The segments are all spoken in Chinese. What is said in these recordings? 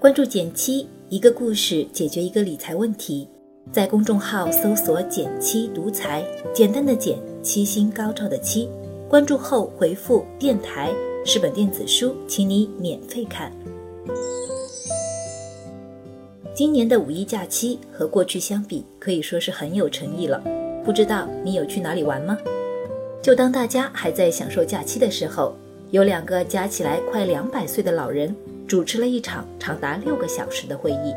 关注减七，一个故事解决一个理财问题。在公众号搜索“减七独裁，简单的减，七星高照的七。关注后回复“电台”是本电子书，请你免费看。今年的五一假期和过去相比，可以说是很有诚意了。不知道你有去哪里玩吗？就当大家还在享受假期的时候，有两个加起来快两百岁的老人主持了一场长达六个小时的会议。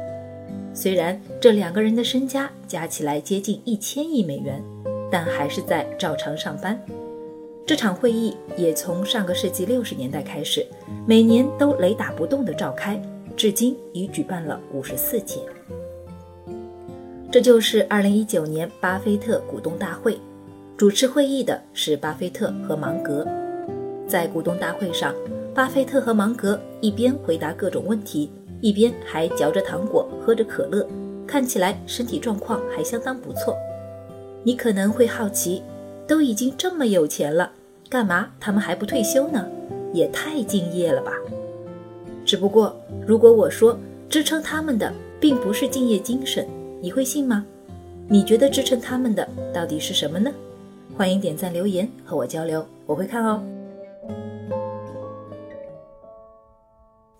虽然这两个人的身家加起来接近一千亿美元，但还是在照常上班。这场会议也从上个世纪六十年代开始，每年都雷打不动地召开，至今已举办了五十四届。这就是二零一九年巴菲特股东大会。主持会议的是巴菲特和芒格。在股东大会上，巴菲特和芒格一边回答各种问题。一边还嚼着糖果，喝着可乐，看起来身体状况还相当不错。你可能会好奇，都已经这么有钱了，干嘛他们还不退休呢？也太敬业了吧！只不过，如果我说支撑他们的并不是敬业精神，你会信吗？你觉得支撑他们的到底是什么呢？欢迎点赞留言和我交流，我会看哦。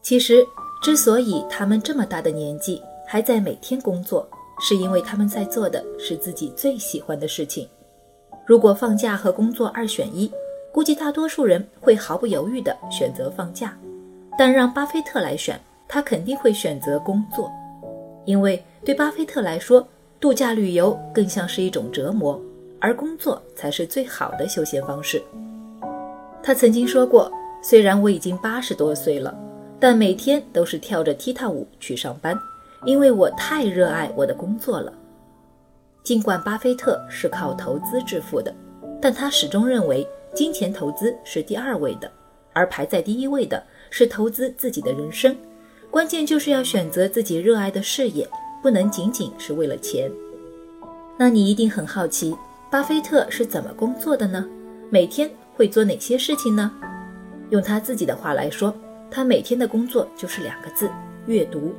其实。之所以他们这么大的年纪还在每天工作，是因为他们在做的是自己最喜欢的事情。如果放假和工作二选一，估计大多数人会毫不犹豫地选择放假。但让巴菲特来选，他肯定会选择工作，因为对巴菲特来说，度假旅游更像是一种折磨，而工作才是最好的休闲方式。他曾经说过：“虽然我已经八十多岁了。”但每天都是跳着踢踏舞去上班，因为我太热爱我的工作了。尽管巴菲特是靠投资致富的，但他始终认为金钱投资是第二位的，而排在第一位的是投资自己的人生。关键就是要选择自己热爱的事业，不能仅仅是为了钱。那你一定很好奇，巴菲特是怎么工作的呢？每天会做哪些事情呢？用他自己的话来说。他每天的工作就是两个字：阅读。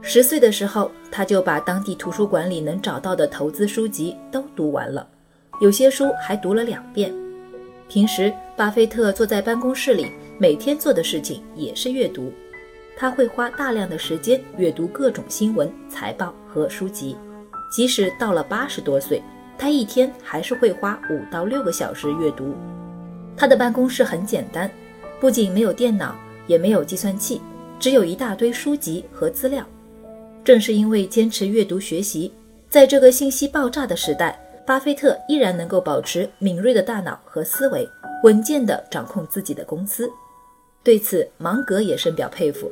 十岁的时候，他就把当地图书馆里能找到的投资书籍都读完了，有些书还读了两遍。平时，巴菲特坐在办公室里，每天做的事情也是阅读。他会花大量的时间阅读各种新闻、财报和书籍。即使到了八十多岁，他一天还是会花五到六个小时阅读。他的办公室很简单。不仅没有电脑，也没有计算器，只有一大堆书籍和资料。正是因为坚持阅读学习，在这个信息爆炸的时代，巴菲特依然能够保持敏锐的大脑和思维，稳健地掌控自己的公司。对此，芒格也深表佩服。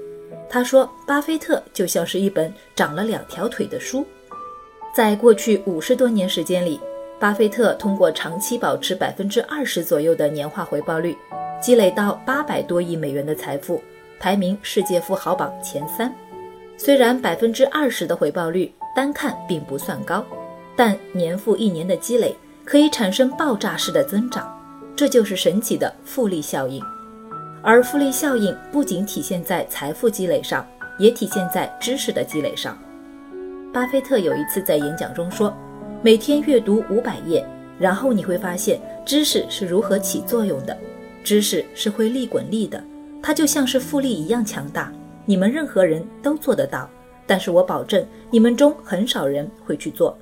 他说：“巴菲特就像是一本长了两条腿的书。”在过去五十多年时间里，巴菲特通过长期保持百分之二十左右的年化回报率。积累到八百多亿美元的财富，排名世界富豪榜前三。虽然百分之二十的回报率单看并不算高，但年复一年的积累可以产生爆炸式的增长，这就是神奇的复利效应。而复利效应不仅体现在财富积累上，也体现在知识的积累上。巴菲特有一次在演讲中说：“每天阅读五百页，然后你会发现知识是如何起作用的。”知识是会利滚利的，它就像是复利一样强大。你们任何人都做得到，但是我保证你们中很少人会去做。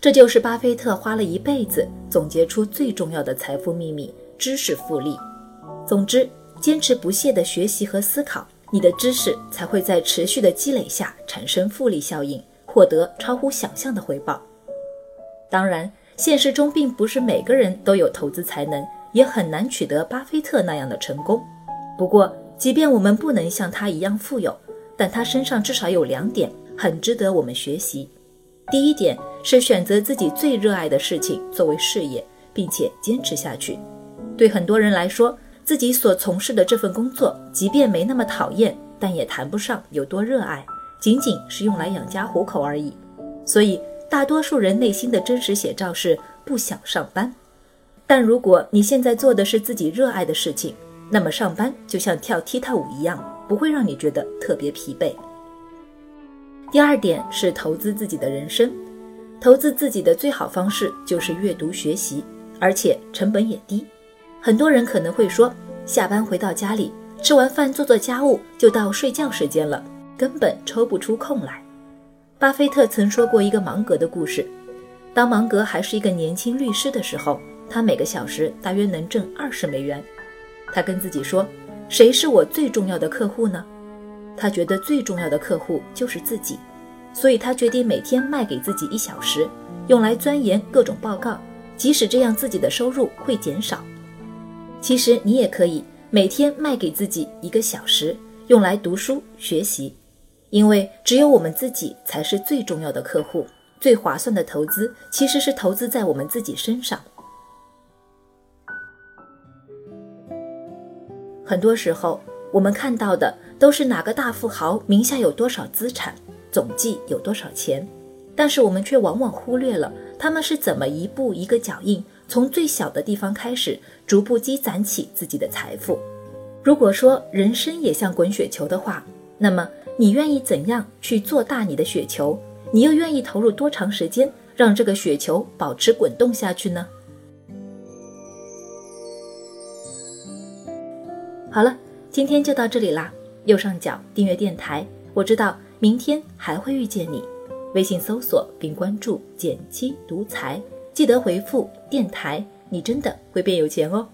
这就是巴菲特花了一辈子总结出最重要的财富秘密——知识复利。总之，坚持不懈的学习和思考，你的知识才会在持续的积累下产生复利效应，获得超乎想象的回报。当然，现实中并不是每个人都有投资才能。也很难取得巴菲特那样的成功。不过，即便我们不能像他一样富有，但他身上至少有两点很值得我们学习。第一点是选择自己最热爱的事情作为事业，并且坚持下去。对很多人来说，自己所从事的这份工作，即便没那么讨厌，但也谈不上有多热爱，仅仅是用来养家糊口而已。所以，大多数人内心的真实写照是不想上班。但如果你现在做的是自己热爱的事情，那么上班就像跳踢踏舞一样，不会让你觉得特别疲惫。第二点是投资自己的人生，投资自己的最好方式就是阅读学习，而且成本也低。很多人可能会说，下班回到家里，吃完饭做做家务就到睡觉时间了，根本抽不出空来。巴菲特曾说过一个芒格的故事，当芒格还是一个年轻律师的时候，他每个小时大约能挣二十美元。他跟自己说：“谁是我最重要的客户呢？”他觉得最重要的客户就是自己，所以他决定每天卖给自己一小时，用来钻研各种报告，即使这样自己的收入会减少。其实你也可以每天卖给自己一个小时，用来读书学习，因为只有我们自己才是最重要的客户，最划算的投资其实是投资在我们自己身上。很多时候，我们看到的。都是哪个大富豪名下有多少资产，总计有多少钱，但是我们却往往忽略了他们是怎么一步一个脚印，从最小的地方开始，逐步积攒起自己的财富。如果说人生也像滚雪球的话，那么你愿意怎样去做大你的雪球？你又愿意投入多长时间让这个雪球保持滚动下去呢？好了，今天就到这里啦。右上角订阅电台，我知道明天还会遇见你。微信搜索并关注“简七独裁，记得回复“电台”，你真的会变有钱哦。